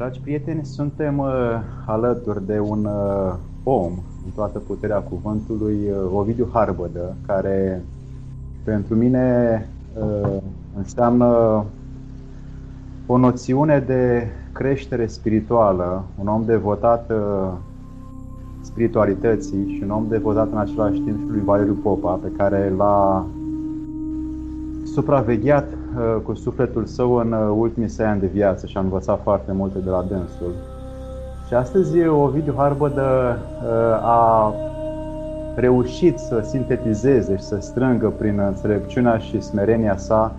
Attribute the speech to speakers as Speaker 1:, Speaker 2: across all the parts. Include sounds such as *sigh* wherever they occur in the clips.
Speaker 1: Dragi prieteni, suntem uh, alături de un uh, om în toată puterea cuvântului, uh, Ovidiu Harbădă, care pentru mine uh, înseamnă o noțiune de creștere spirituală, un om devotat uh, spiritualității și un om devotat în același timp și lui Valeriu Popa, pe care l-a supravegheat uh, cu sufletul său în uh, ultimii săi ani de viață și a învățat foarte multe de la dânsul. Și astăzi Ovidiu Harbădă uh, a reușit să sintetizeze și să strângă prin înțelepciunea și smerenia sa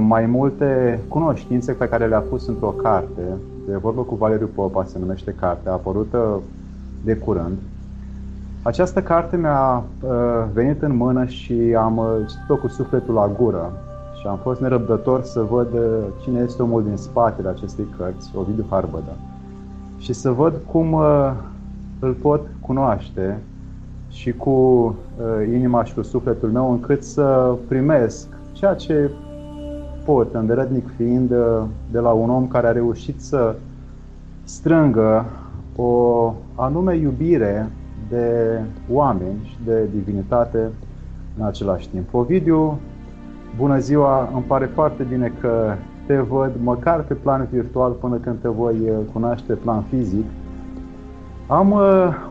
Speaker 1: mai multe cunoștințe pe care le-a pus într-o carte. De vorbă cu Valeriu Popa se numește cartea, apărută de curând. Această carte mi-a uh, venit în mână și am uh, citit-o cu sufletul la gură și am fost nerăbdător să văd uh, cine este omul din spatele acestei cărți, Ovidiu Harbăda, și să văd cum uh, îl pot cunoaște și cu uh, inima și cu sufletul meu încât să primesc ceea ce pot, îndeletnic fiind, uh, de la un om care a reușit să strângă o anume iubire de oameni și de divinitate în același timp. Ovidiu, bună ziua, îmi pare foarte bine că te văd măcar pe plan virtual până când te voi uh, cunoaște plan fizic. Am uh,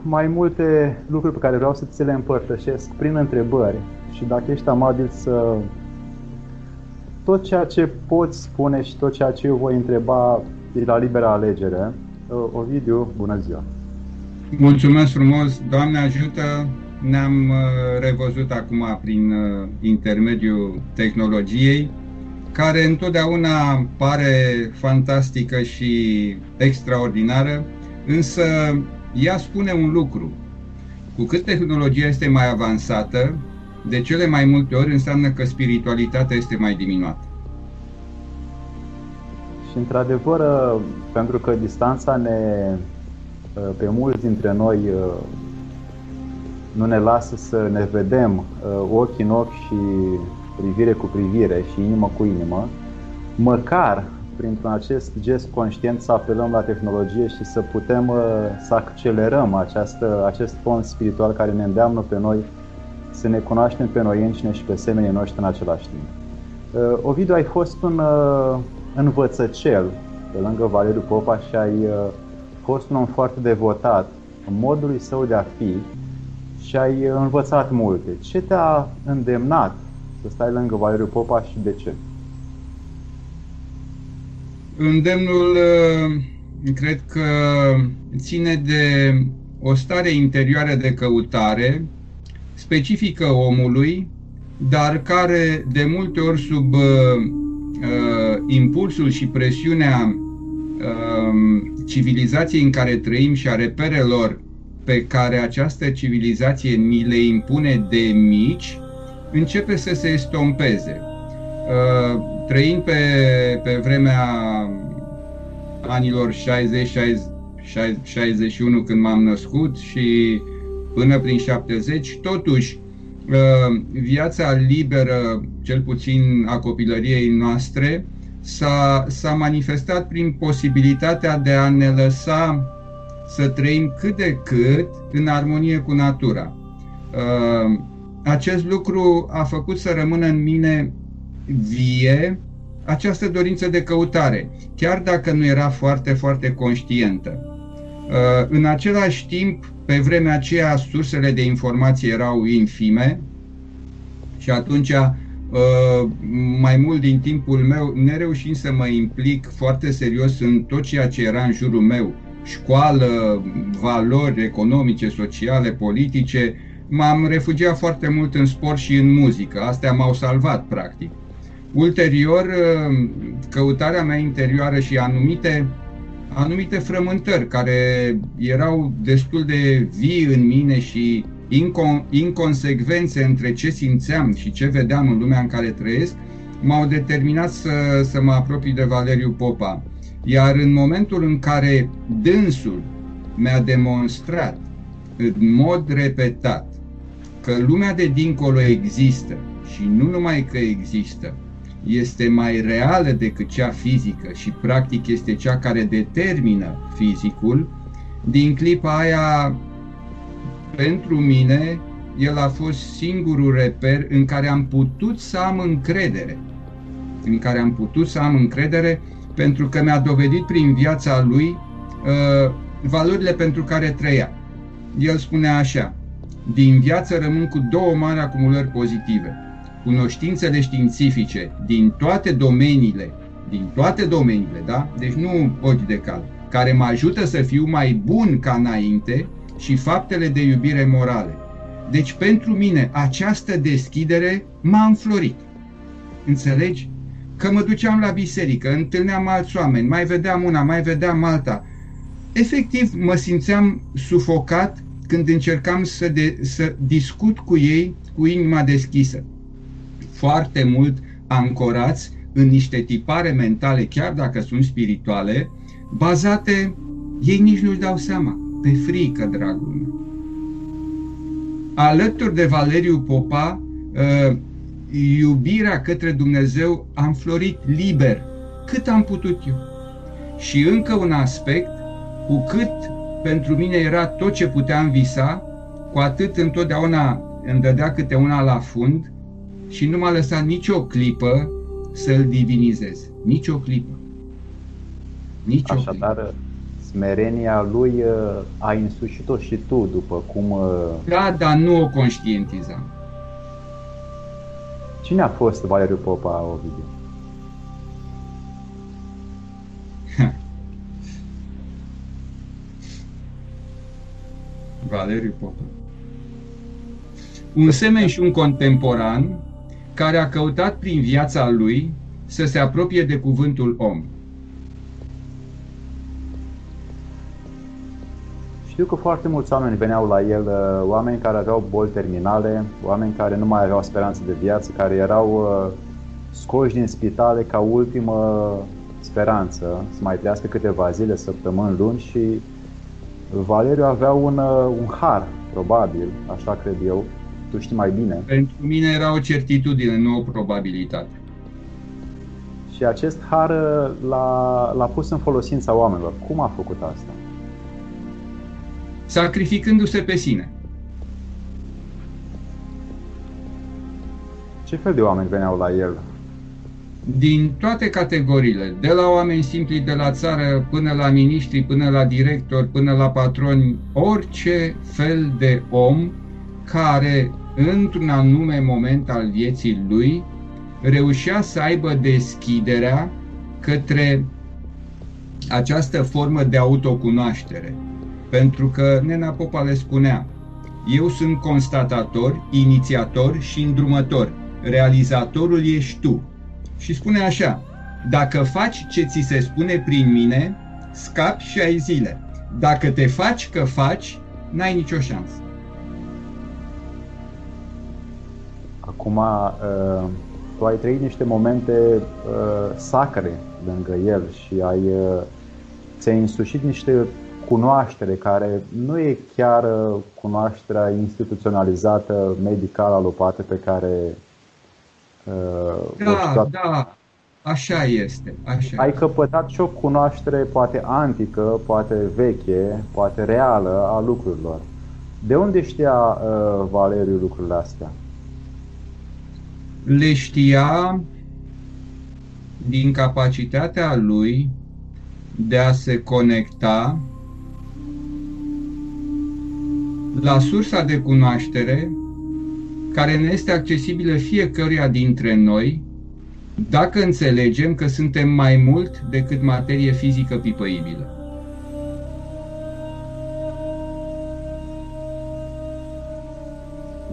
Speaker 1: mai multe lucruri pe care vreau să ți le împărtășesc prin întrebări și dacă ești amabil să tot ceea ce poți spune și tot ceea ce eu voi întreba e la liberă alegere. Uh, Ovidiu, bună ziua!
Speaker 2: Mulțumesc frumos, Doamne ajută! Ne-am uh, revăzut acum prin uh, intermediul tehnologiei, care întotdeauna pare fantastică și extraordinară, însă ea spune un lucru. Cu cât tehnologia este mai avansată, de cele mai multe ori înseamnă că spiritualitatea este mai diminuată.
Speaker 1: Și într-adevăr, uh, pentru că distanța ne Uh, pe mulți dintre noi uh, nu ne lasă să ne vedem uh, ochi în ochi și privire cu privire și inimă cu inimă, măcar printr-un acest gest conștient să apelăm la tehnologie și să putem să accelerăm această, acest fond spiritual care ne îndeamnă pe noi să ne cunoaștem pe noi înșine și pe semenii noștri în același timp. Ovidiu, ai fost un învățăcel pe lângă Valeriu Popa și ai fost un om foarte devotat în modului său de a fi și ai învățat multe. Ce te-a îndemnat să stai lângă Valeriu Popa și de ce?
Speaker 2: Îndemnul uh, cred că ține de o stare interioară de căutare specifică omului, dar care de multe ori sub uh, uh impulsul și presiunea Um, civilizației în care trăim și a reperelor pe care această civilizație ni le impune de mici, începe să se estompeze. Uh, trăind pe, pe vremea anilor 60, 60, 61 când m-am născut și până prin 70, totuși uh, viața liberă, cel puțin a copilăriei noastre, s-a, s-a manifestat prin posibilitatea de a ne lăsa să trăim cât de cât în armonie cu natura. Uh, acest lucru a făcut să rămână în mine vie această dorință de căutare, chiar dacă nu era foarte, foarte conștientă. Uh, în același timp, pe vremea aceea, sursele de informație erau infime și atunci Uh, mai mult din timpul meu, nereușind să mă implic foarte serios în tot ceea ce era în jurul meu, școală, valori economice, sociale, politice, m-am refugiat foarte mult în sport și în muzică. Astea m-au salvat, practic. Ulterior, uh, căutarea mea interioară și anumite, anumite frământări care erau destul de vii în mine și incon- inconsecvențe între ce simțeam și ce vedeam în lumea în care trăiesc, m-au determinat să, să mă apropii de Valeriu Popa. Iar în momentul în care dânsul mi-a demonstrat în mod repetat că lumea de dincolo există și nu numai că există, este mai reală decât cea fizică și practic este cea care determină fizicul, din clipa aia, pentru mine, el a fost singurul reper în care am putut să am încredere. În care am putut să am încredere pentru că mi-a dovedit prin viața lui uh, valorile pentru care trăia. El spunea așa, din viață rămân cu două mari acumulări pozitive. Cunoștințele științifice din toate domeniile, din toate domeniile, da? Deci nu ochi de cal, care mă ajută să fiu mai bun ca înainte și faptele de iubire morale. Deci pentru mine această deschidere m-a înflorit. Înțelegi? Că mă duceam la biserică, întâlneam alți oameni, mai vedeam una, mai vedeam alta. Efectiv, mă simțeam sufocat când încercam să, de, să discut cu ei cu inima deschisă. Foarte mult ancorați în niște tipare mentale, chiar dacă sunt spirituale, bazate, ei nici nu-și dau seama, pe frică, dragul meu. Alături de Valeriu Popa, uh, iubirea către Dumnezeu am florit liber, cât am putut eu. Și încă un aspect, cu cât pentru mine era tot ce puteam visa, cu atât întotdeauna îmi dădea câte una la fund și nu m-a lăsat nicio clipă să-l divinizez. Nici o clipă.
Speaker 1: Nici Așadar, clipă. smerenia lui uh, a însușit-o și tu, după cum... Uh,
Speaker 2: da, dar nu o conștientizam.
Speaker 1: Cine a fost Valeriu Popa, Ovidiu? *laughs*
Speaker 2: Valeriu Popa. Un semen și un contemporan care a căutat prin viața lui să se apropie de cuvântul om.
Speaker 1: Știu că foarte mulți oameni veneau la el, uh, oameni care aveau boli terminale, oameni care nu mai aveau speranță de viață, care erau uh, scoși din spitale ca ultimă speranță să mai trăiască câteva zile, săptămâni, luni și Valeriu avea un, uh, un har, probabil, așa cred eu, tu știi mai bine.
Speaker 2: Pentru mine era o certitudine, nu o probabilitate.
Speaker 1: Și acest har l-a, l-a pus în folosința oamenilor. Cum a făcut asta?
Speaker 2: Sacrificându-se pe sine.
Speaker 1: Ce fel de oameni veneau la el?
Speaker 2: Din toate categoriile, de la oameni simpli de la țară până la miniștri, până la directori, până la patroni, orice fel de om care într-un anume moment al vieții lui reușea să aibă deschiderea către această formă de autocunoaștere. Pentru că Nena Popa le spunea, eu sunt constatator, inițiator și îndrumător. Realizatorul ești tu. Și spune așa, dacă faci ce ți se spune prin mine, scapi și ai zile. Dacă te faci că faci, n-ai nicio șansă.
Speaker 1: Acum, uh, tu ai trăit niște momente uh, sacre lângă el și ai, uh, ți-ai însușit niște cunoaștere care nu e chiar uh, cunoașterea instituționalizată medicală alopată pe care
Speaker 2: uh, da, da, așa este. Așa
Speaker 1: ai căpătat și o cunoaștere poate antică, poate veche, poate reală a lucrurilor. De unde știa uh, Valeriu lucrurile astea?
Speaker 2: Le știa din capacitatea lui de a se conecta la sursa de cunoaștere care ne este accesibilă fiecăruia dintre noi dacă înțelegem că suntem mai mult decât materie fizică pipăibilă.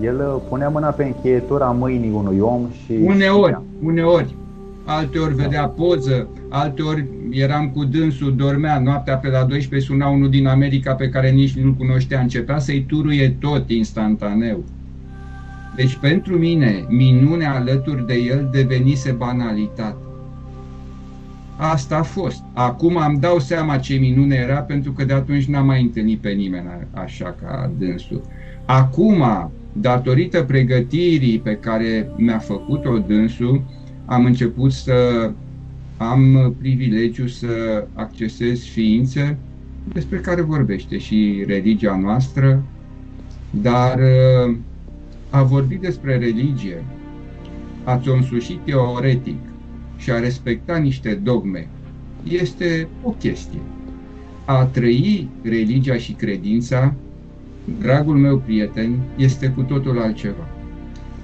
Speaker 1: El uh, punea mâna pe încheietura mâinii unui om și...
Speaker 2: Uneori, uneori. Alteori vedea poză, alteori eram cu dânsul, dormea, noaptea pe la 12 suna unul din America pe care nici nu-l cunoștea, începea să-i turuie tot instantaneu. Deci pentru mine, minunea alături de el devenise banalitate. Asta a fost. Acum am dau seama ce minune era pentru că de atunci n-am mai întâlnit pe nimeni așa ca dânsul. Acum, datorită pregătirii pe care mi-a făcut-o dânsul, am început să am privilegiu să accesez ființe despre care vorbește și religia noastră, dar a vorbi despre religie, a-ți o însuși teoretic și a respecta niște dogme este o chestie. A trăi religia și credința, dragul meu prieten, este cu totul altceva.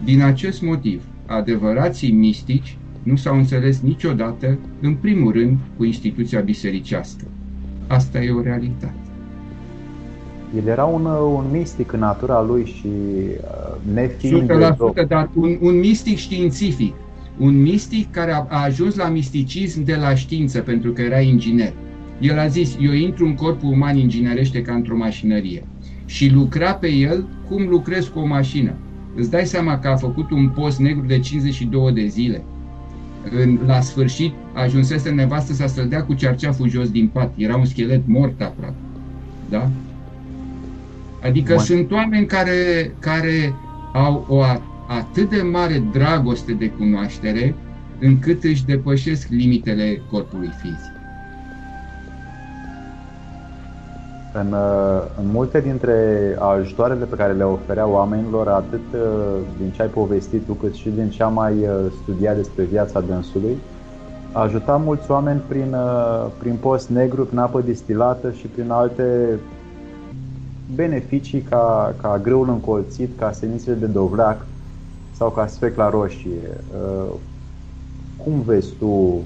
Speaker 2: Din acest motiv, adevărații mistici nu s-au înțeles niciodată, în primul rând, cu instituția bisericească. Asta e o realitate.
Speaker 1: El era un, un mistic în natura lui și uh, nefiind 100%,
Speaker 2: dar un, un mistic științific. Un mistic care a, a ajuns la misticism de la știință, pentru că era inginer. El a zis, eu intru în corpul uman inginerește ca într-o mașinărie. Și lucra pe el cum lucrez cu o mașină. Îți dai seama că a făcut un post negru de 52 de zile. În, la sfârșit ajunsese nevastă să să dea cu cerceaful jos din pat. Era un schelet mort aproape. Da? Adică Mă... sunt oameni care, care au o atât de mare dragoste de cunoaștere încât își depășesc limitele corpului fizic.
Speaker 1: În, uh, în multe dintre ajutoarele pe care le oferea oamenilor, atât uh, din ce ai povestit tu, cât și din ce am mai uh, studiat despre viața dânsului, ajuta mulți oameni prin, prin post negru, prin apă distilată și prin alte beneficii ca, ca grâul încolțit, ca semințele de dovleac sau ca sfecla roșie. Cum vezi tu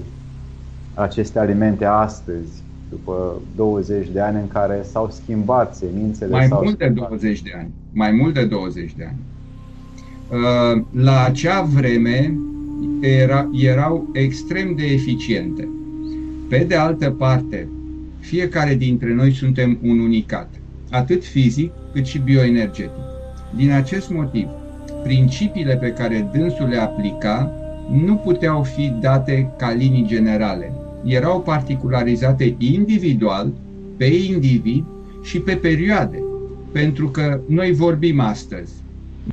Speaker 1: aceste alimente astăzi? După 20 de ani în care s-au schimbat semințele.
Speaker 2: Mai mult de 20 de ani. Mai mult de 20 de ani. Uh, la acea vreme era, erau extrem de eficiente. Pe de altă parte, fiecare dintre noi suntem un unicat, atât fizic cât și bioenergetic. Din acest motiv, principiile pe care dânsul le aplica nu puteau fi date ca linii generale, erau particularizate individual, pe individ și pe perioade. Pentru că noi vorbim astăzi,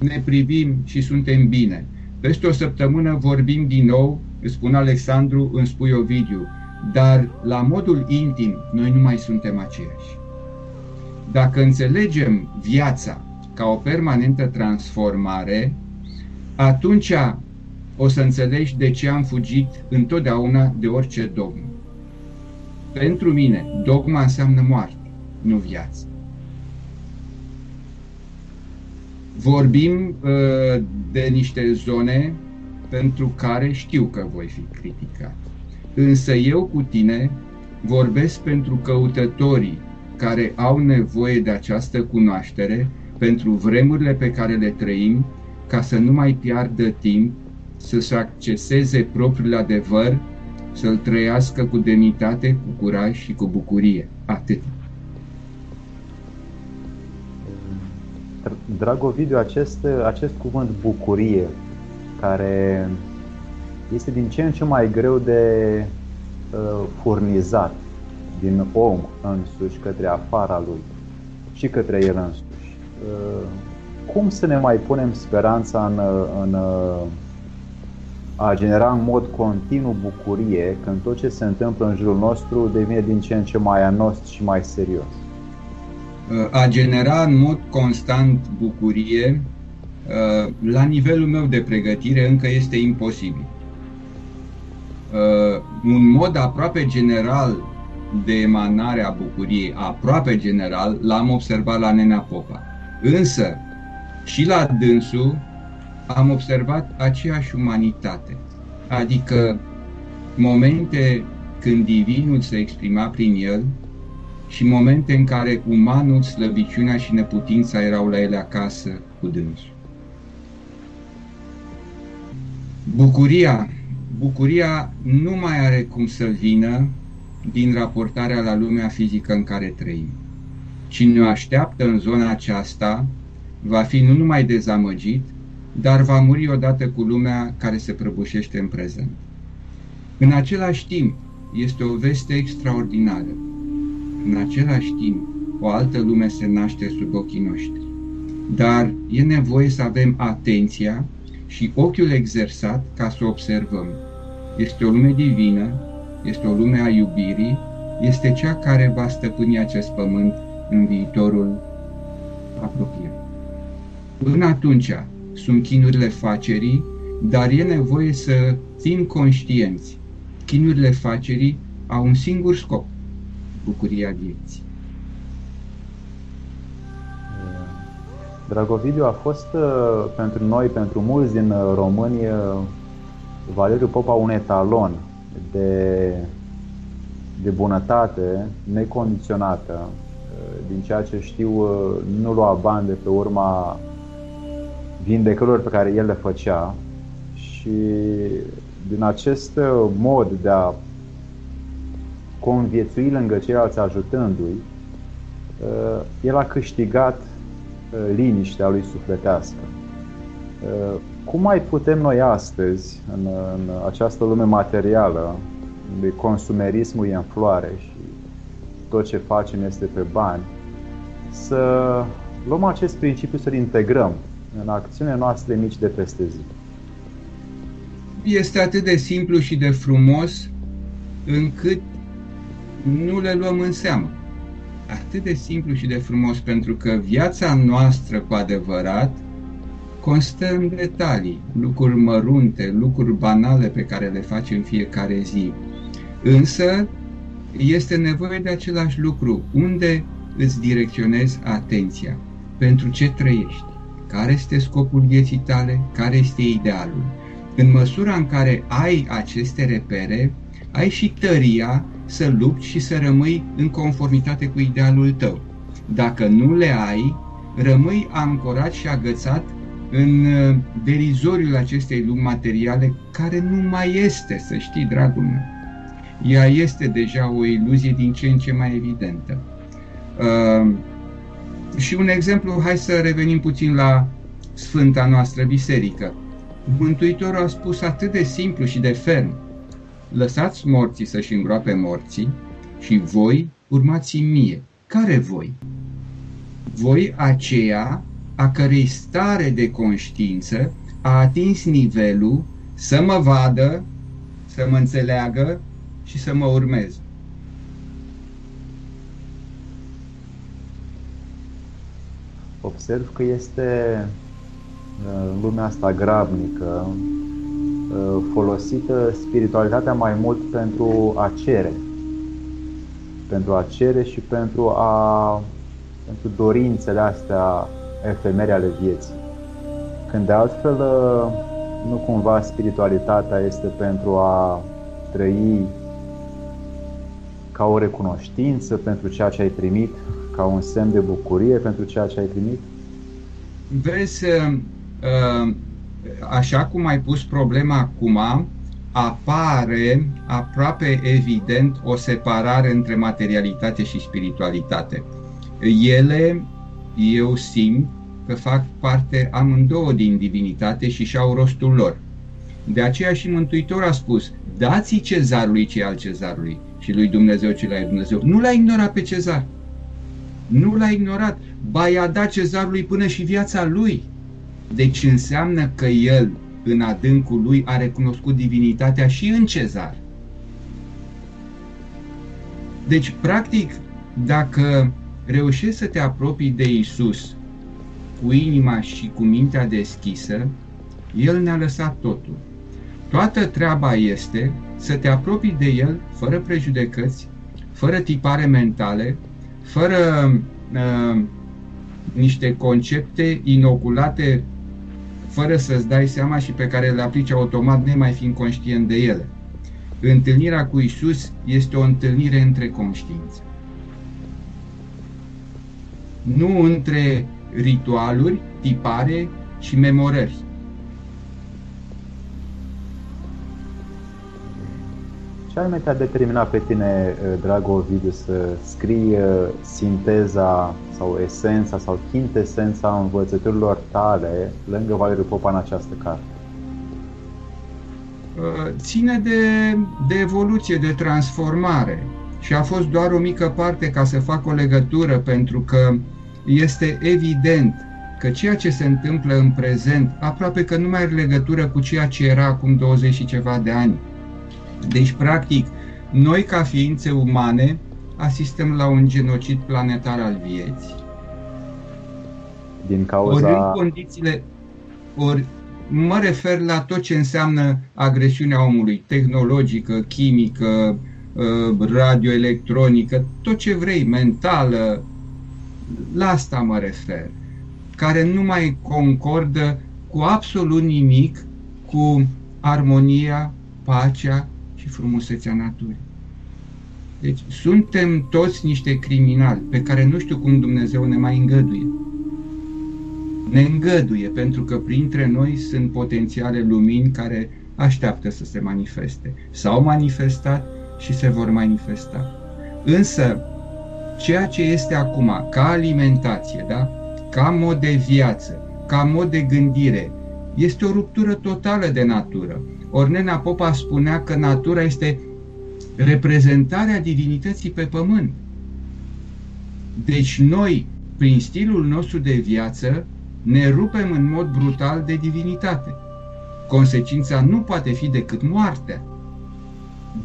Speaker 2: ne privim și suntem bine. Peste o săptămână vorbim din nou, îți spun Alexandru, îmi spui Ovidiu, dar la modul intim noi nu mai suntem aceiași. Dacă înțelegem viața ca o permanentă transformare, atunci o să înțelegi de ce am fugit întotdeauna de orice dogmă. Pentru mine, dogma înseamnă moarte, nu viață. Vorbim uh, de niște zone pentru care știu că voi fi criticat. Însă eu cu tine vorbesc pentru căutătorii care au nevoie de această cunoaștere pentru vremurile pe care le trăim, ca să nu mai piardă timp să-și acceseze propriul adevăr, să-l trăiască cu demnitate, cu curaj și cu bucurie. Atât.
Speaker 1: Drag Ovidiu, acest, acest cuvânt bucurie, care este din ce în ce mai greu de uh, furnizat din om însuși către afara lui și către el însuși. Uh, cum să ne mai punem speranța în, în uh, a genera în mod continuu bucurie când tot ce se întâmplă în jurul nostru devine din ce în ce mai anost și mai serios.
Speaker 2: A genera în mod constant bucurie, uh, la nivelul meu de pregătire, încă este imposibil. Uh, un mod aproape general de emanare a bucuriei, aproape general, l-am observat la Nena Popa. Însă, și la dânsul, am observat aceeași umanitate, adică momente când divinul se exprima prin el și momente în care umanul, slăbiciunea și neputința erau la ele acasă cu dânsul. Bucuria, bucuria nu mai are cum să vină din raportarea la lumea fizică în care trăim. Cine o așteaptă în zona aceasta va fi nu numai dezamăgit, dar va muri odată cu lumea care se prăbușește în prezent. În același timp, este o veste extraordinară. În același timp, o altă lume se naște sub ochii noștri. Dar e nevoie să avem atenția și ochiul exersat ca să observăm este o lume divină, este o lume a iubirii, este cea care va stăpâni acest pământ în viitorul apropiat. Până atunci sunt chinurile facerii, dar e nevoie să fim conștienți. Chinurile facerii au un singur scop, bucuria vieții.
Speaker 1: Dragovidiu a fost uh, pentru noi, pentru mulți din uh, români, uh, Valeriu Popa un etalon de, de bunătate necondiționată. Din ceea ce știu, nu lua bani de pe urma vindecărilor pe care el le făcea și din acest mod de a conviețui lângă ceilalți ajutându-i, el a câștigat Uh, liniștea lui sufletească. Uh, cum mai putem noi astăzi, în, în această lume materială, unde consumerismul e în floare și tot ce facem este pe bani, să luăm acest principiu să-l integrăm în acțiunile noastre mici de peste zi?
Speaker 2: Este atât de simplu și de frumos încât nu le luăm în seamă atât de simplu și de frumos, pentru că viața noastră cu adevărat constă în detalii, lucruri mărunte, lucruri banale pe care le facem în fiecare zi. Însă este nevoie de același lucru. Unde îți direcționezi atenția? Pentru ce trăiești? Care este scopul vieții tale? Care este idealul? În măsura în care ai aceste repere, ai și tăria să lupți și să rămâi în conformitate cu idealul tău. Dacă nu le ai, rămâi ancorat și agățat în uh, derizoriul acestei lumi materiale, care nu mai este, să știi, dragul meu. Ea este deja o iluzie din ce în ce mai evidentă. Uh, și un exemplu, hai să revenim puțin la Sfânta noastră biserică. Mântuitorul a spus atât de simplu și de ferm, lăsați morții să-și îngroape morții și voi urmați mie. Care voi? Voi aceea a cărei stare de conștiință a atins nivelul să mă vadă, să mă înțeleagă și să mă urmeze.
Speaker 1: Observ că este uh, lumea asta grabnică, Uh, folosită spiritualitatea mai mult pentru a cere. Pentru a cere și pentru a pentru dorințele astea efemere ale vieții. Când de altfel uh, nu cumva spiritualitatea este pentru a trăi ca o recunoștință pentru ceea ce ai primit, ca un semn de bucurie pentru ceea ce ai primit?
Speaker 2: Vezi, uh, uh așa cum ai pus problema acum, apare aproape evident o separare între materialitate și spiritualitate. Ele, eu simt că fac parte amândouă din divinitate și și-au rostul lor. De aceea și Mântuitor a spus, dați cezarului ce al cezarului și lui Dumnezeu ce la Dumnezeu. Nu l-a ignorat pe cezar. Nu l-a ignorat. Ba i-a dat cezarului până și viața lui. Deci înseamnă că el, în adâncul lui, a recunoscut divinitatea și în cezar. Deci, practic, dacă reușești să te apropii de Isus cu inima și cu mintea deschisă, El ne-a lăsat totul. Toată treaba este să te apropii de El fără prejudecăți, fără tipare mentale, fără uh, niște concepte inoculate fără să-ți dai seama și pe care le aplici automat nemai fiind conștient de ele. Întâlnirea cu Isus este o întâlnire între conștiințe. Nu între ritualuri, tipare și memorări.
Speaker 1: Ce anume te-a determinat pe tine, uh, dragă Ovidiu, să scrii uh, sinteza sau esența sau chintesența învățăturilor tale lângă Valeriu Popa în această carte?
Speaker 2: Uh, ține de, de evoluție, de transformare și a fost doar o mică parte ca să fac o legătură pentru că este evident că ceea ce se întâmplă în prezent aproape că nu mai are legătură cu ceea ce era acum 20 și ceva de ani Deci, practic, noi ca ființe umane asistăm la un genocid planetar al vieții.
Speaker 1: Din cauza...
Speaker 2: Ori în condițiile... Ori mă refer la tot ce înseamnă agresiunea omului, tehnologică, chimică, uh, radioelectronică, tot ce vrei, mentală, la asta mă refer, care nu mai concordă cu absolut nimic cu armonia, pacea și frumusețea naturii. Deci suntem toți niște criminali pe care nu știu cum Dumnezeu ne mai îngăduie. Ne îngăduie pentru că printre noi sunt potențiale lumini care așteaptă să se manifeste. S-au manifestat și se vor manifesta. Însă, ceea ce este acum ca alimentație, da? ca mod de viață, ca mod de gândire, este o ruptură totală de natură. Ornena Popa spunea că natura este reprezentarea divinității pe pământ. Deci noi, prin stilul nostru de viață, ne rupem în mod brutal de divinitate. Consecința nu poate fi decât moartea.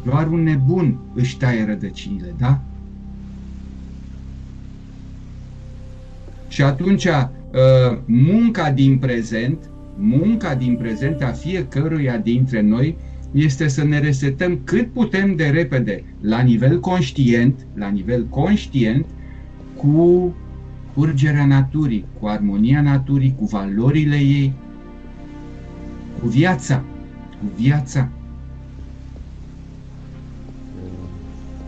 Speaker 2: Doar un nebun își taie rădăcinile, da? Și atunci, uh, munca din prezent, munca din prezent a fiecăruia dintre noi este să ne resetăm cât putem de repede la nivel conștient, la nivel conștient, cu curgerea naturii, cu armonia naturii, cu valorile ei, cu viața, cu viața.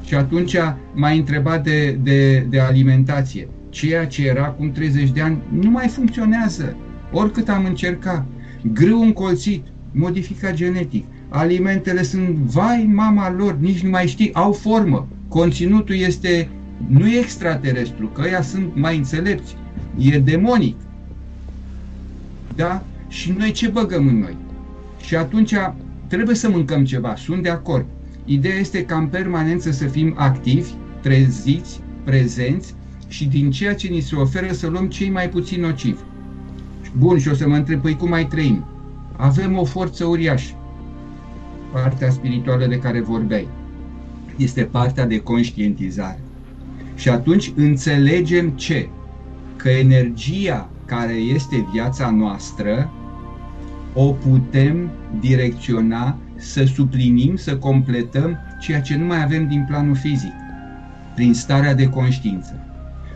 Speaker 2: Și atunci m-a întrebat de, de, de alimentație. Ceea ce era acum 30 de ani nu mai funcționează. Oricât am încercat. Grâu încolțit, modificat genetic, alimentele sunt, vai, mama lor, nici nu mai știi, au formă. Conținutul este, nu e extraterestru, că ăia sunt mai înțelepți, e demonic. Da? Și noi ce băgăm în noi? Și atunci trebuie să mâncăm ceva, sunt de acord. Ideea este ca în permanență să fim activi, treziți, prezenți și din ceea ce ni se oferă să luăm cei mai puțin nocivi. Bun, și o să mă întreb, păi cum mai trăim? Avem o forță uriașă partea spirituală de care vorbeai. Este partea de conștientizare. Și atunci înțelegem ce? Că energia care este viața noastră o putem direcționa să suplinim, să completăm ceea ce nu mai avem din planul fizic, prin starea de conștiință.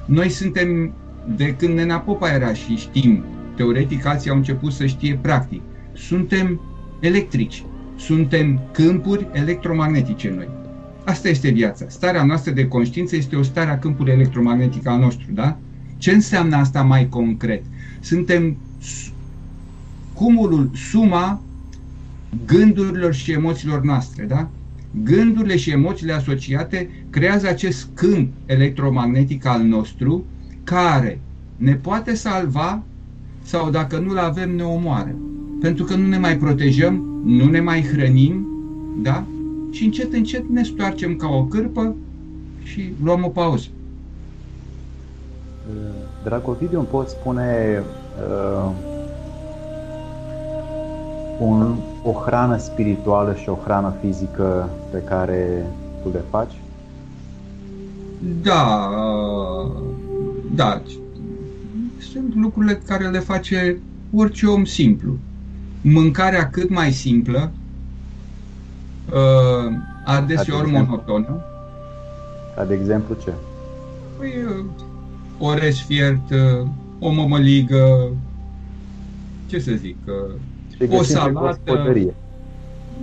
Speaker 2: Noi suntem, de când Nena Popa era și știm, teoretic alții au început să știe practic, suntem electrici suntem câmpuri electromagnetice noi. Asta este viața. Starea noastră de conștiință este o stare a câmpului electromagnetic al nostru, da? Ce înseamnă asta mai concret? Suntem cumulul, suma gândurilor și emoțiilor noastre, da? Gândurile și emoțiile asociate creează acest câmp electromagnetic al nostru care ne poate salva sau dacă nu-l avem ne omoară. Pentru că nu ne mai protejăm nu ne mai hrănim, da? Și încet, încet ne stoarcem ca o cârpă și luăm o pauză.
Speaker 1: Dragovidiu, îmi poți spune uh, un, o hrană spirituală și o hrană fizică pe care tu le faci?
Speaker 2: Da, uh, da. Sunt lucrurile care le face orice om simplu mâncarea cât mai simplă, uh, adeseori monotonă.
Speaker 1: Ca de exemplu ce?
Speaker 2: Păi, uh, orez fiert, uh, o mămăligă, ce să zic, o salată.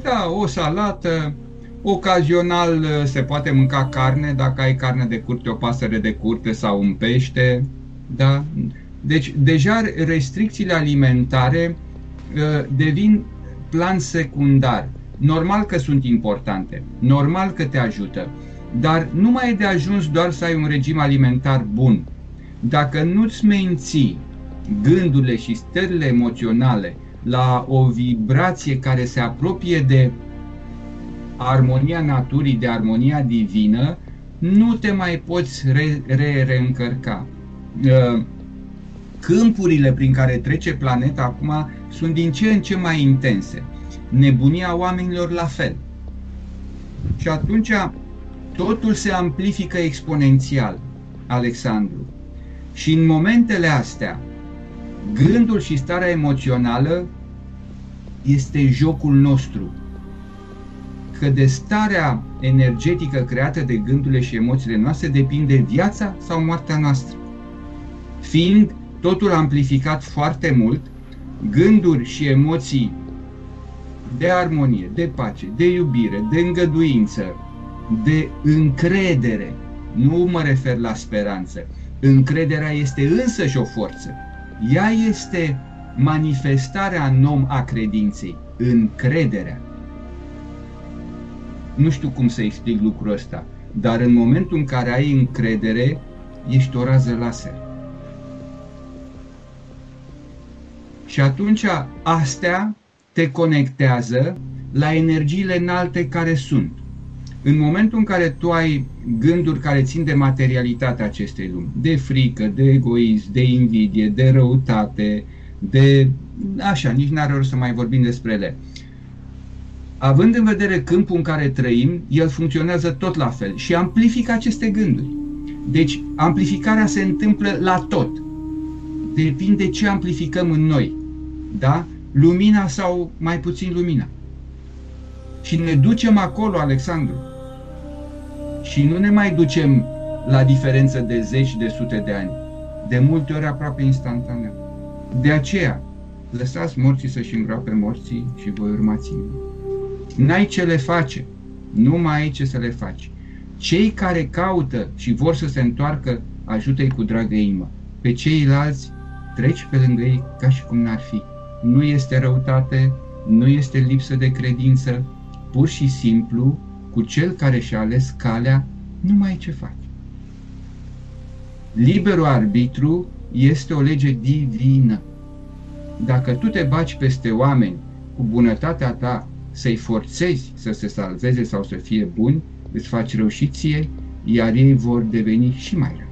Speaker 2: Da, o salată, ocazional se poate mânca carne, dacă ai carne de curte, o pasăre de curte sau un pește, da? Deci, deja restricțiile alimentare Uh, devin plan secundar. Normal că sunt importante, normal că te ajută, dar nu mai e de ajuns doar să ai un regim alimentar bun. Dacă nu-ți menții gândurile și stările emoționale la o vibrație care se apropie de armonia naturii, de armonia divină, nu te mai poți re-reîncărca. Re, uh, câmpurile prin care trece planeta acum sunt din ce în ce mai intense. Nebunia oamenilor la fel. Și atunci totul se amplifică exponențial, Alexandru. Și în momentele astea, gândul și starea emoțională este jocul nostru. Că de starea energetică creată de gândurile și emoțiile noastre depinde viața sau moartea noastră. Fiind totul amplificat foarte mult, gânduri și emoții de armonie, de pace, de iubire, de îngăduință, de încredere. Nu mă refer la speranță. Încrederea este însăși o forță. Ea este manifestarea în om a credinței, încrederea. Nu știu cum să explic lucrul ăsta, dar în momentul în care ai încredere, ești o rază laser. Și atunci astea te conectează la energiile înalte care sunt. În momentul în care tu ai gânduri care țin de materialitatea acestei lumi, de frică, de egoism, de invidie, de răutate, de... așa, nici n-are rost să mai vorbim despre ele. Având în vedere câmpul în care trăim, el funcționează tot la fel și amplifică aceste gânduri. Deci, amplificarea se întâmplă la tot. Depinde ce amplificăm în noi. Da? Lumina sau mai puțin lumina. Și ne ducem acolo, Alexandru. Și nu ne mai ducem la diferență de zeci de sute de ani. De multe ori aproape instantaneu. De aceea, lăsați morții să-și îngroape morții și voi urmați-mi. N-ai ce le face, nu mai ai ce să le faci. Cei care caută și vor să se întoarcă, ajută-i cu dragă inimă. Pe ceilalți, treci pe lângă ei ca și cum n-ar fi. Nu este răutate, nu este lipsă de credință, pur și simplu, cu cel care și-a ales calea, nu mai ai ce faci. Liberul arbitru este o lege divină. Dacă tu te baci peste oameni cu bunătatea ta să-i forțezi să se salveze sau să fie buni, îți faci rău și ție, iar ei vor deveni și mai răi.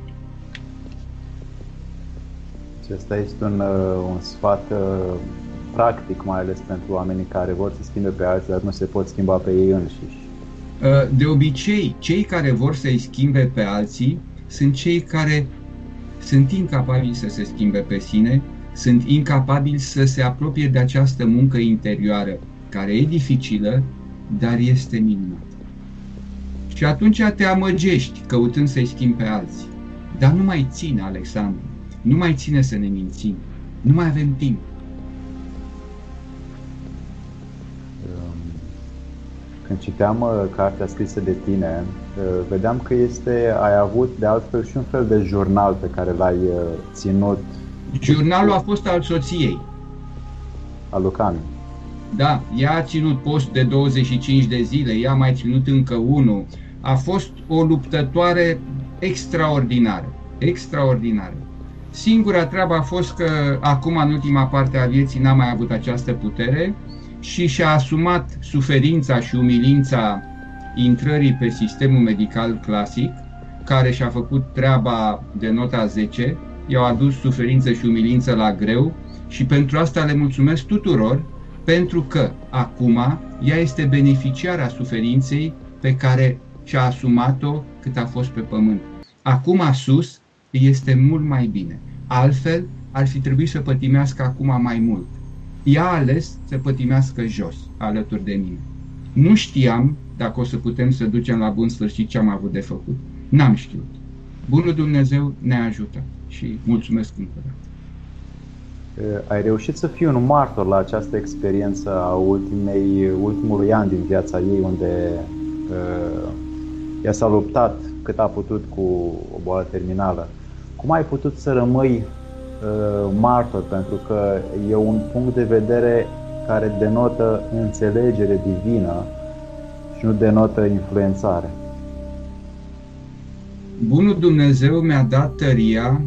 Speaker 1: Acesta este un, uh, un sfat uh, practic, mai ales pentru oamenii care vor să schimbe pe alții, dar nu se pot schimba pe ei înșiși.
Speaker 2: Uh, de obicei, cei care vor să-i schimbe pe alții sunt cei care sunt incapabili să se schimbe pe sine, sunt incapabili să se apropie de această muncă interioară, care e dificilă, dar este minunată. Și atunci te amăgești căutând să-i schimbi pe alții. Dar nu mai ține, Alexandru, nu mai ține să ne mințim, nu mai avem timp.
Speaker 1: Când citeam uh, cartea scrisă de tine, uh, vedeam că este, ai avut de altfel și un fel de jurnal pe care l-ai uh, ținut.
Speaker 2: Jurnalul a fost al soției.
Speaker 1: Al Lucani.
Speaker 2: Da, ea a ținut post de 25 de zile, ea a mai ținut încă unul. A fost o luptătoare extraordinară, extraordinară. Singura treabă a fost că acum, în ultima parte a vieții, n-a mai avut această putere și și-a asumat suferința și umilința intrării pe sistemul medical clasic, care și-a făcut treaba de nota 10, i-au adus suferință și umilință la greu și pentru asta le mulțumesc tuturor, pentru că acum ea este beneficiara suferinței pe care și-a asumat-o cât a fost pe pământ. Acum sus este mult mai bine. Altfel, ar fi trebuit să pătimească acum mai mult ea a ales să pătimească jos, alături de mine. Nu știam dacă o să putem să ducem la bun sfârșit ce am avut de făcut. N-am știut. Bunul Dumnezeu ne ajută și mulțumesc încă o dată.
Speaker 1: Ai reușit să fii un martor la această experiență a ultimei, ultimului an din viața ei, unde uh, ea s-a luptat cât a putut cu o boală terminală. Cum ai putut să rămâi Uh, martor, pentru că e un punct de vedere care denotă înțelegere divină și nu denotă influențare.
Speaker 2: Bunul Dumnezeu mi-a dat tăria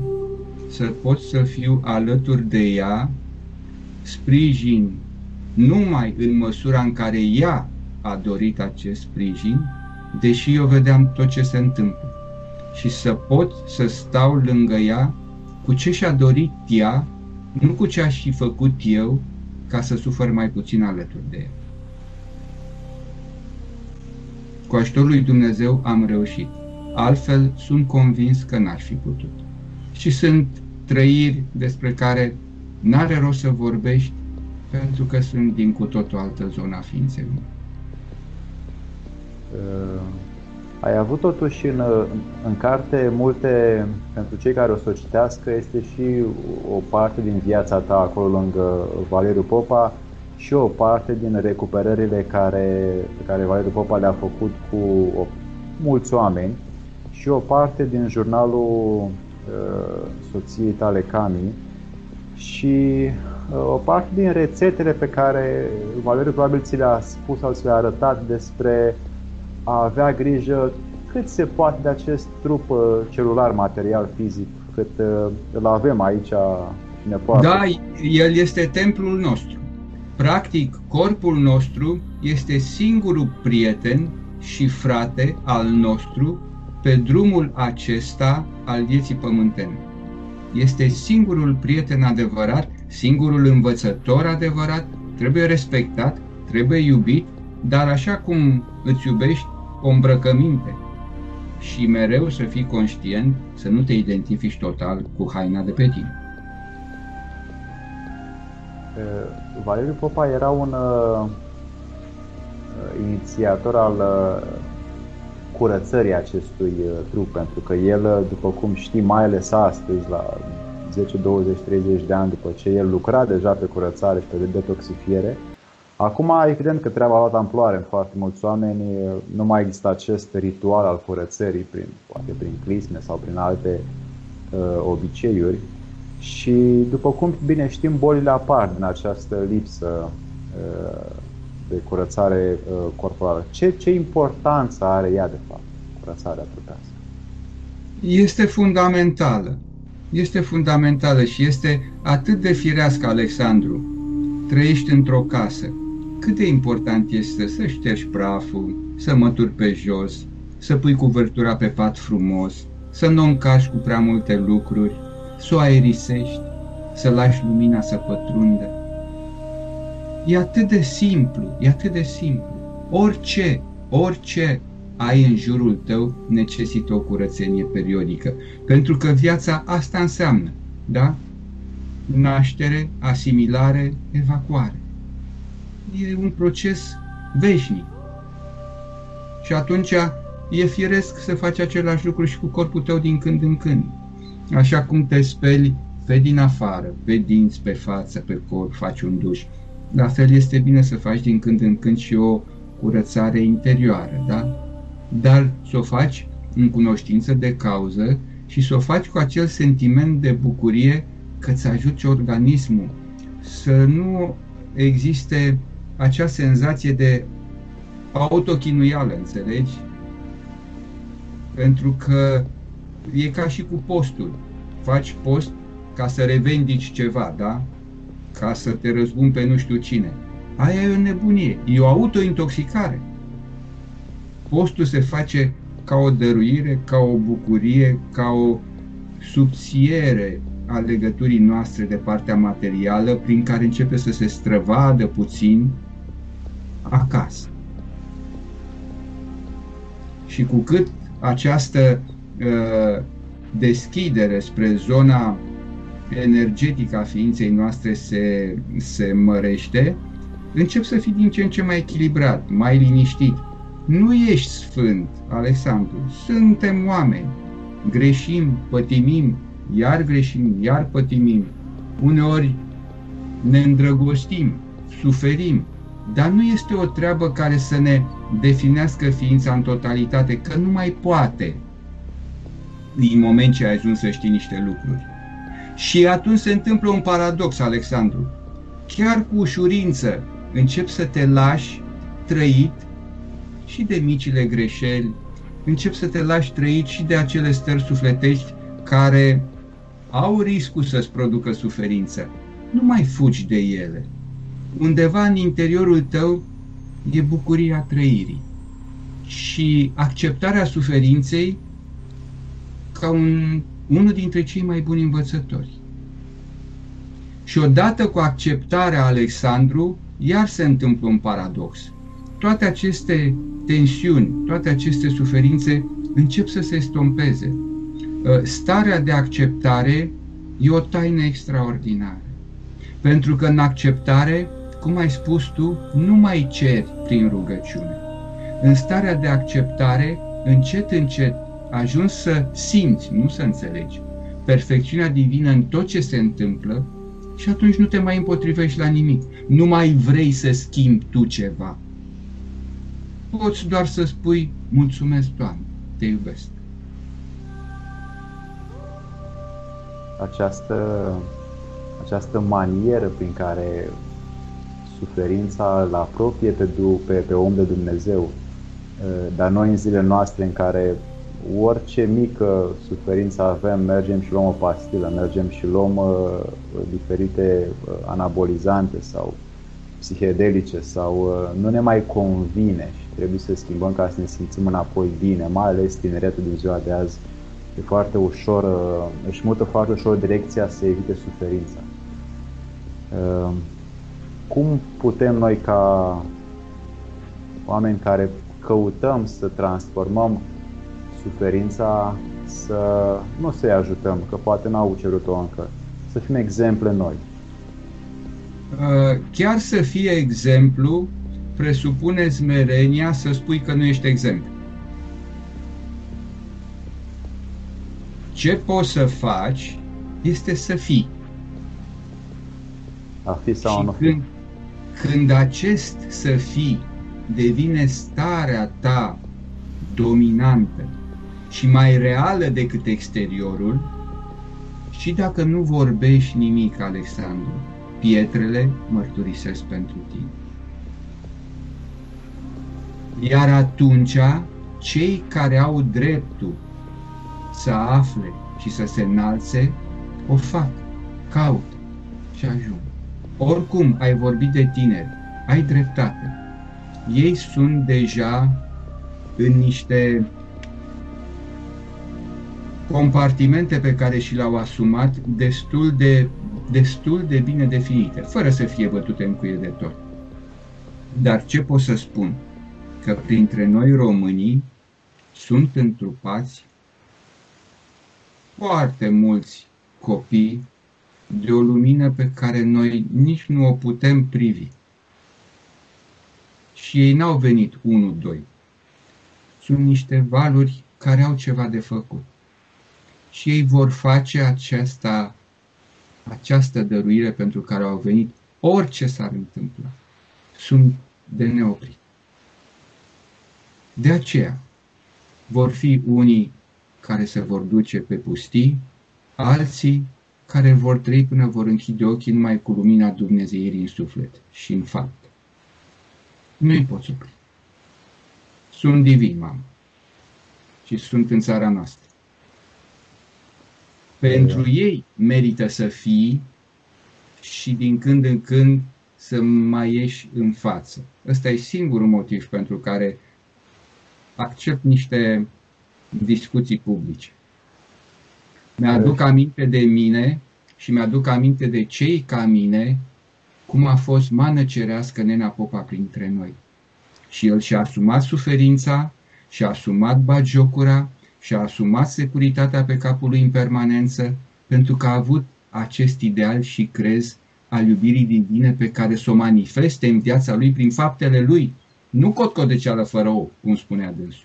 Speaker 2: să pot să fiu alături de ea, sprijin numai în măsura în care ea a dorit acest sprijin, deși eu vedeam tot ce se întâmplă. Și să pot să stau lângă ea cu ce și-a dorit ea, nu cu ce aș fi făcut eu ca să sufăr mai puțin alături de ea. cu ajutorul lui Dumnezeu am reușit. Altfel, sunt convins că n-ar fi putut. Și sunt trăiri despre care n-are rost să vorbești pentru că sunt din cu totul altă zona ființei
Speaker 1: Uh, ai avut totuși în, în carte multe, pentru cei care o să o citească, este și o parte din viața ta acolo lângă Valeriu Popa și o parte din recuperările care, pe care Valeriu Popa le-a făcut cu o, mulți oameni și o parte din jurnalul uh, soției tale Cami și uh, o parte din rețetele pe care Valeriu probabil ți le-a spus sau ți le-a arătat despre a avea grijă cât se poate de acest trup uh, celular, material, fizic, cât uh, îl avem aici și ne poate.
Speaker 2: Da, el este templul nostru. Practic, corpul nostru este singurul prieten și frate al nostru pe drumul acesta al vieții pământene. Este singurul prieten adevărat, singurul învățător adevărat, trebuie respectat, trebuie iubit, dar așa cum îți iubești o îmbrăcăminte și mereu să fii conștient să nu te identifici total cu haina de pe tine.
Speaker 1: Valeriu Popa era un uh, inițiator al uh, curățării acestui uh, trup, pentru că el, după cum știi, mai ales astăzi, la 10, 20, 30 de ani după ce el lucra deja pe curățare și pe detoxifiere, Acum, evident că treaba a luat amploare în foarte mulți oameni, nu mai există acest ritual al curățării, prin, poate prin clisme sau prin alte uh, obiceiuri. Și după cum bine știm, bolile apar din această lipsă uh, de curățare uh, corporală. Ce, ce importanță are ea, de fapt, curățarea trupească?
Speaker 2: Este fundamentală. Este fundamentală și este atât de firească, Alexandru. Trăiești într-o casă, cât de important este să ștergi praful, să mături pe jos, să pui cuvertura pe pat frumos, să nu încași cu prea multe lucruri, să o aerisești, să lași lumina să pătrundă. E atât de simplu, e atât de simplu. Orice, orice ai în jurul tău necesită o curățenie periodică. Pentru că viața asta înseamnă, da? Naștere, asimilare, evacuare e un proces veșnic. Și atunci e firesc să faci același lucru și cu corpul tău din când în când. Așa cum te speli pe din afară, pe dinți, pe față, pe corp, faci un duș. La fel este bine să faci din când în când și o curățare interioară, da? Dar să o faci în cunoștință de cauză și să o faci cu acel sentiment de bucurie că îți ajuți organismul să nu existe acea senzație de autochinuială, înțelegi? Pentru că e ca și cu postul. Faci post ca să revendici ceva, da? Ca să te răzbun pe nu știu cine. Aia e o nebunie, e o autointoxicare. Postul se face ca o dăruire, ca o bucurie, ca o subțiere a legăturii noastre de partea materială, prin care începe să se străvadă puțin acasă. Și cu cât această uh, deschidere spre zona energetică a ființei noastre se, se mărește, încep să fii din ce în ce mai echilibrat, mai liniștit. Nu ești sfânt, Alexandru, suntem oameni. Greșim, pătimim, iar greșim, iar pătimim. Uneori ne îndrăgostim, suferim, dar nu este o treabă care să ne definească ființa în totalitate, că nu mai poate din moment ce ai ajuns să știi niște lucruri. Și atunci se întâmplă un paradox, Alexandru. Chiar cu ușurință încep să te lași trăit și de micile greșeli, încep să te lași trăit și de acele stări sufletești care au riscul să-ți producă suferință. Nu mai fugi de ele undeva în interiorul tău e bucuria trăirii și acceptarea suferinței ca un, unul dintre cei mai buni învățători. Și odată cu acceptarea Alexandru, iar se întâmplă un paradox. Toate aceste tensiuni, toate aceste suferințe încep să se estompeze. Uh, starea de acceptare e o taină extraordinară. Pentru că în acceptare, cum ai spus tu, nu mai ceri prin rugăciune. În starea de acceptare, încet, încet, ajungi să simți, nu să înțelegi, perfecțiunea divină în tot ce se întâmplă și atunci nu te mai împotrivești la nimic. Nu mai vrei să schimbi tu ceva. Poți doar să spui, mulțumesc, Doamne, te iubesc.
Speaker 1: Această, această manieră prin care suferința îl apropie pe, pe, pe om de Dumnezeu, dar noi în zilele noastre în care orice mică suferință avem, mergem și luăm o pastilă, mergem și luăm uh, diferite uh, anabolizante sau psihedelice sau uh, nu ne mai convine și trebuie să schimbăm ca să ne simțim înapoi bine, mai ales tineretul din ziua de azi e foarte ușor, uh, își mută foarte ușor direcția să evite suferința. Uh, cum putem noi ca oameni care căutăm să transformăm suferința să nu să-i ajutăm, că poate n-au cerut-o încă, să fim exemple noi.
Speaker 2: Uh, chiar să fie exemplu, presupune smerenia să spui că nu ești exemplu. Ce poți să faci este să fii.
Speaker 1: A fi sau
Speaker 2: Și
Speaker 1: nu fi.
Speaker 2: Când, când acest să fii devine starea ta dominantă, și mai reală decât exteriorul și dacă nu vorbești nimic, Alexandru, pietrele mărturisesc pentru tine. Iar atunci, cei care au dreptul să afle și să se înalțe, o fac, caută și ajung. Oricum ai vorbit de tineri, ai dreptate. Ei sunt deja în niște compartimente pe care și le-au asumat destul de, destul de bine definite, fără să fie bătute în cuie de tot. Dar ce pot să spun? Că printre noi românii sunt întrupați foarte mulți copii de o lumină pe care noi nici nu o putem privi. Și ei n-au venit unul, doi. Sunt niște valuri care au ceva de făcut și ei vor face aceasta, această dăruire pentru care au venit, orice s-ar întâmpla. Sunt de neoprit. De aceea, vor fi unii care se vor duce pe pustii, alții care vor trăi până vor închide ochii numai cu lumina Dumnezeirii în suflet și în fapt. Nu-i poți opri. Sunt divini, mamă. Și sunt în țara noastră. Pentru ei merită să fii și din când în când să mai ieși în față. Ăsta e singurul motiv pentru care accept niște discuții publice. Mi-aduc aminte de mine și mi-aduc aminte de cei ca mine, cum a fost mană cerească Nena Popa printre noi. Și el și-a asumat suferința, și-a asumat bagiocura, și-a asumat securitatea pe capul lui în permanență pentru că a avut acest ideal și crez al iubirii divine pe care să o manifeste în viața lui prin faptele lui, nu cotcodeceală fără ou, cum spunea dânsul.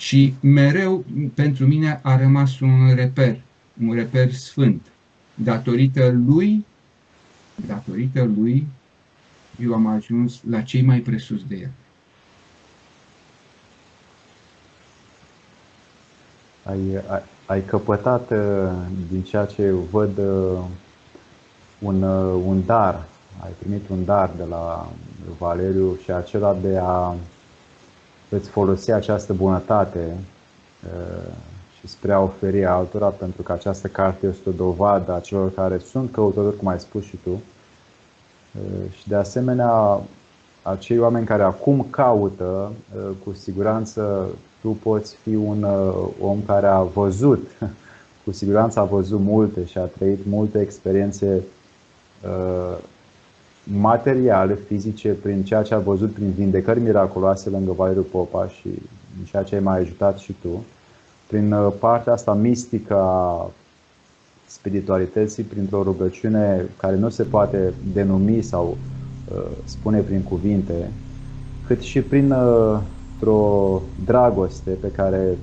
Speaker 2: Și mereu pentru mine a rămas un reper, un reper sfânt. Datorită lui, datorită lui, eu am ajuns la cei mai presus de el.
Speaker 1: ai, ai, ai căpătat uh, din ceea ce văd uh, un, uh, un dar, ai primit un dar de la Valeriu și acela de a îți folosi această bunătate și spre a oferi altora, pentru că această carte este o dovadă a celor care sunt căutători, cum ai spus și tu. Și de asemenea, acei oameni care acum caută, cu siguranță tu poți fi un uh, om care a văzut, *laughs* cu siguranță a văzut multe și a trăit multe experiențe uh, materiale, fizice, prin ceea ce a văzut prin vindecări miraculoase lângă Valeriu Popa și în ceea ce ai mai ajutat și tu, prin uh, partea asta mistică a spiritualității, printr-o rugăciune care nu se poate denumi sau uh, spune prin cuvinte, cât și prin uh, o dragoste pe care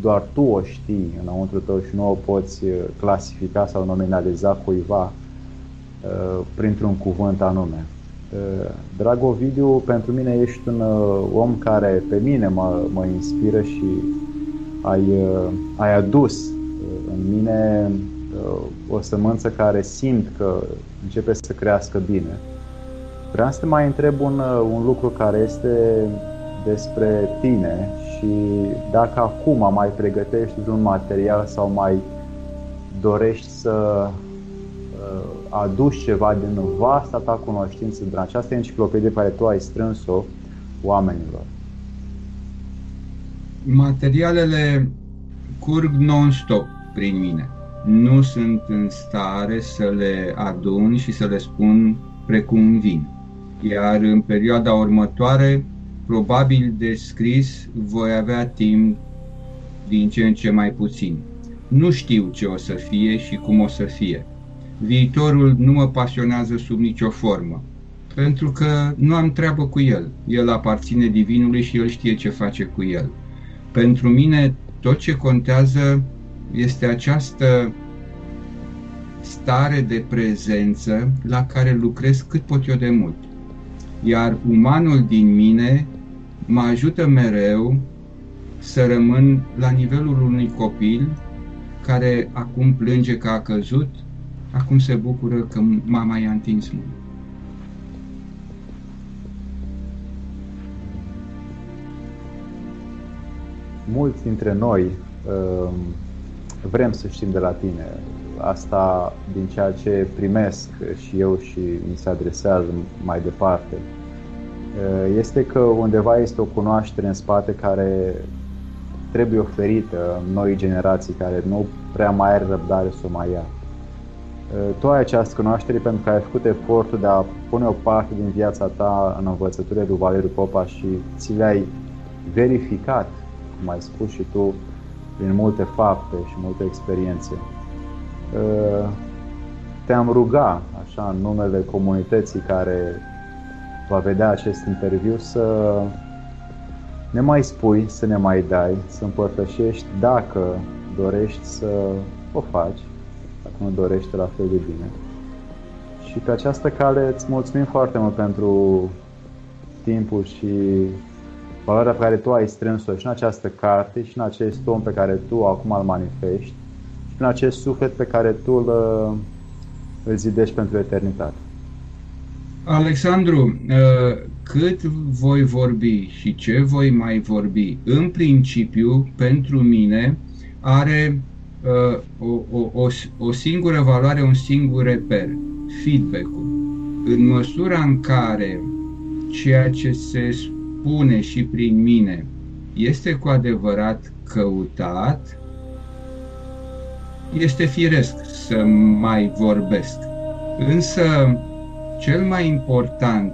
Speaker 1: doar tu o știi înăuntru tău și nu o poți uh, clasifica sau nominaliza cuiva. uh, printr-un cuvânt anume. Uh, drag Ovidiu, pentru mine ești un om care pe mine mă, mă inspiră și ai, ai adus în mine o sămânță care simt că începe să crească bine. Vreau să te mai întreb un, un lucru care este despre tine și dacă acum mai pregătești un material sau mai dorești să uh, aduci ceva din vasta ta cunoștință, din această enciclopedie pe care tu ai strâns-o oamenilor.
Speaker 2: Materialele curg non-stop prin mine. Nu sunt în stare să le adun și să le spun precum vin. Iar în perioada următoare probabil de scris voi avea timp din ce în ce mai puțin. Nu știu ce o să fie și cum o să fie. Viitorul nu mă pasionează sub nicio formă, pentru că nu am treabă cu el. El aparține divinului și el știe ce face cu el. Pentru mine, tot ce contează este această stare de prezență la care lucrez cât pot eu de mult. Iar umanul din mine mă ajută mereu să rămân la nivelul unui copil care acum plânge că a căzut, acum se bucură că mama i-a întins mâna.
Speaker 1: Mulți dintre noi um, vrem să știm de la tine asta din ceea ce primesc și eu și mi se adresează mai departe. Eh, este că undeva este o cunoaștere în spate care trebuie oferită noi generații care nu prea mai are răbdare să o mai ia. Eh, tu ai această cunoaștere pentru că ai făcut efortul de a pune o parte din viața ta în învățăturile lui Valeriu Popa și ți le-ai verificat, cum ai spus și tu, prin multe fapte și multe experiențe. Eh, te-am ruga, așa, în numele comunității care va vedea acest interviu să ne mai spui, să ne mai dai, să împărtășești dacă dorești să o faci, dacă nu dorești la fel de bine. Și pe această cale îți mulțumim foarte mult pentru timpul și valoarea pe care tu ai strâns-o și în această carte și în acest om pe care tu acum îl manifesti și în acest suflet pe care tu îl, îl zidești pentru eternitate.
Speaker 2: Alexandru, uh, cât voi vorbi și ce voi mai vorbi, în principiu, pentru mine, are uh, o, o, o, o singură valoare, un singur reper, feedback-ul. În măsura în care ceea ce se spune și prin mine este cu adevărat căutat, este firesc să mai vorbesc. Însă, cel mai important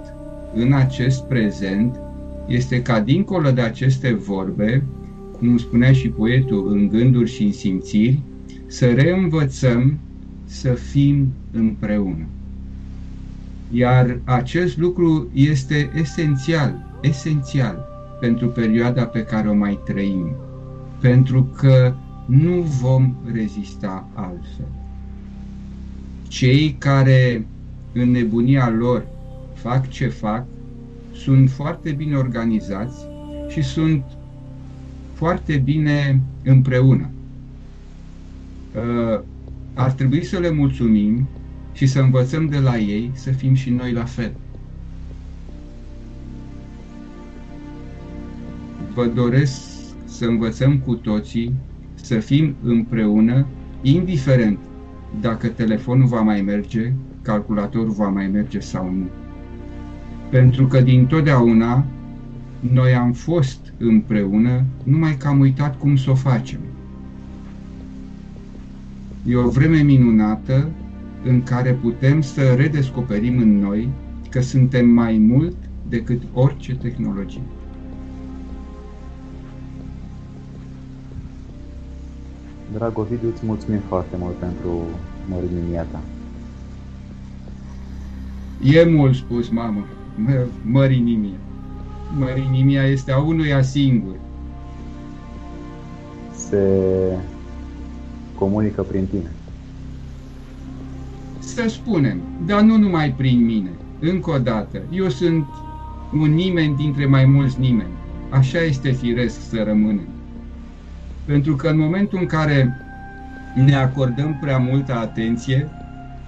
Speaker 2: în acest prezent este ca dincolo de aceste vorbe, cum spunea și poetul, în gânduri și în simțiri, să reînvățăm să fim împreună. Iar acest lucru este esențial, esențial pentru perioada pe care o mai trăim, pentru că nu vom rezista altfel. Cei care în nebunia lor fac ce fac, sunt foarte bine organizați și sunt foarte bine împreună. Uh, ar trebui să le mulțumim și să învățăm de la ei să fim și noi la fel. Vă doresc să învățăm cu toții să fim împreună, indiferent dacă telefonul va mai merge, calculatorul va mai merge sau nu. Pentru că din totdeauna noi am fost împreună, numai că am uitat cum să o facem. E o vreme minunată în care putem să redescoperim în noi că suntem mai mult decât orice tehnologie.
Speaker 1: Drag Ovidiu, îți mulțumim foarte mult pentru măriminia ta.
Speaker 2: E mult spus, mamă, mărinimia. Mărinimia este a unuia singur.
Speaker 1: Se comunică prin tine.
Speaker 2: Să spunem, dar nu numai prin mine. Încă o dată, eu sunt un nimeni dintre mai mulți nimeni. Așa este firesc să rămânem. Pentru că în momentul în care ne acordăm prea multă atenție,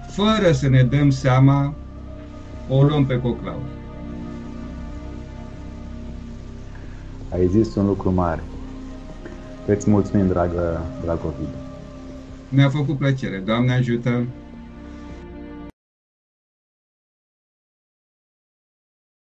Speaker 2: fără să ne dăm seama, o luăm pe coclau.
Speaker 1: Ai zis un lucru mare. Îți mulțumim, dragă, dragă Ovid.
Speaker 2: Mi-a făcut plăcere. Doamne ajută!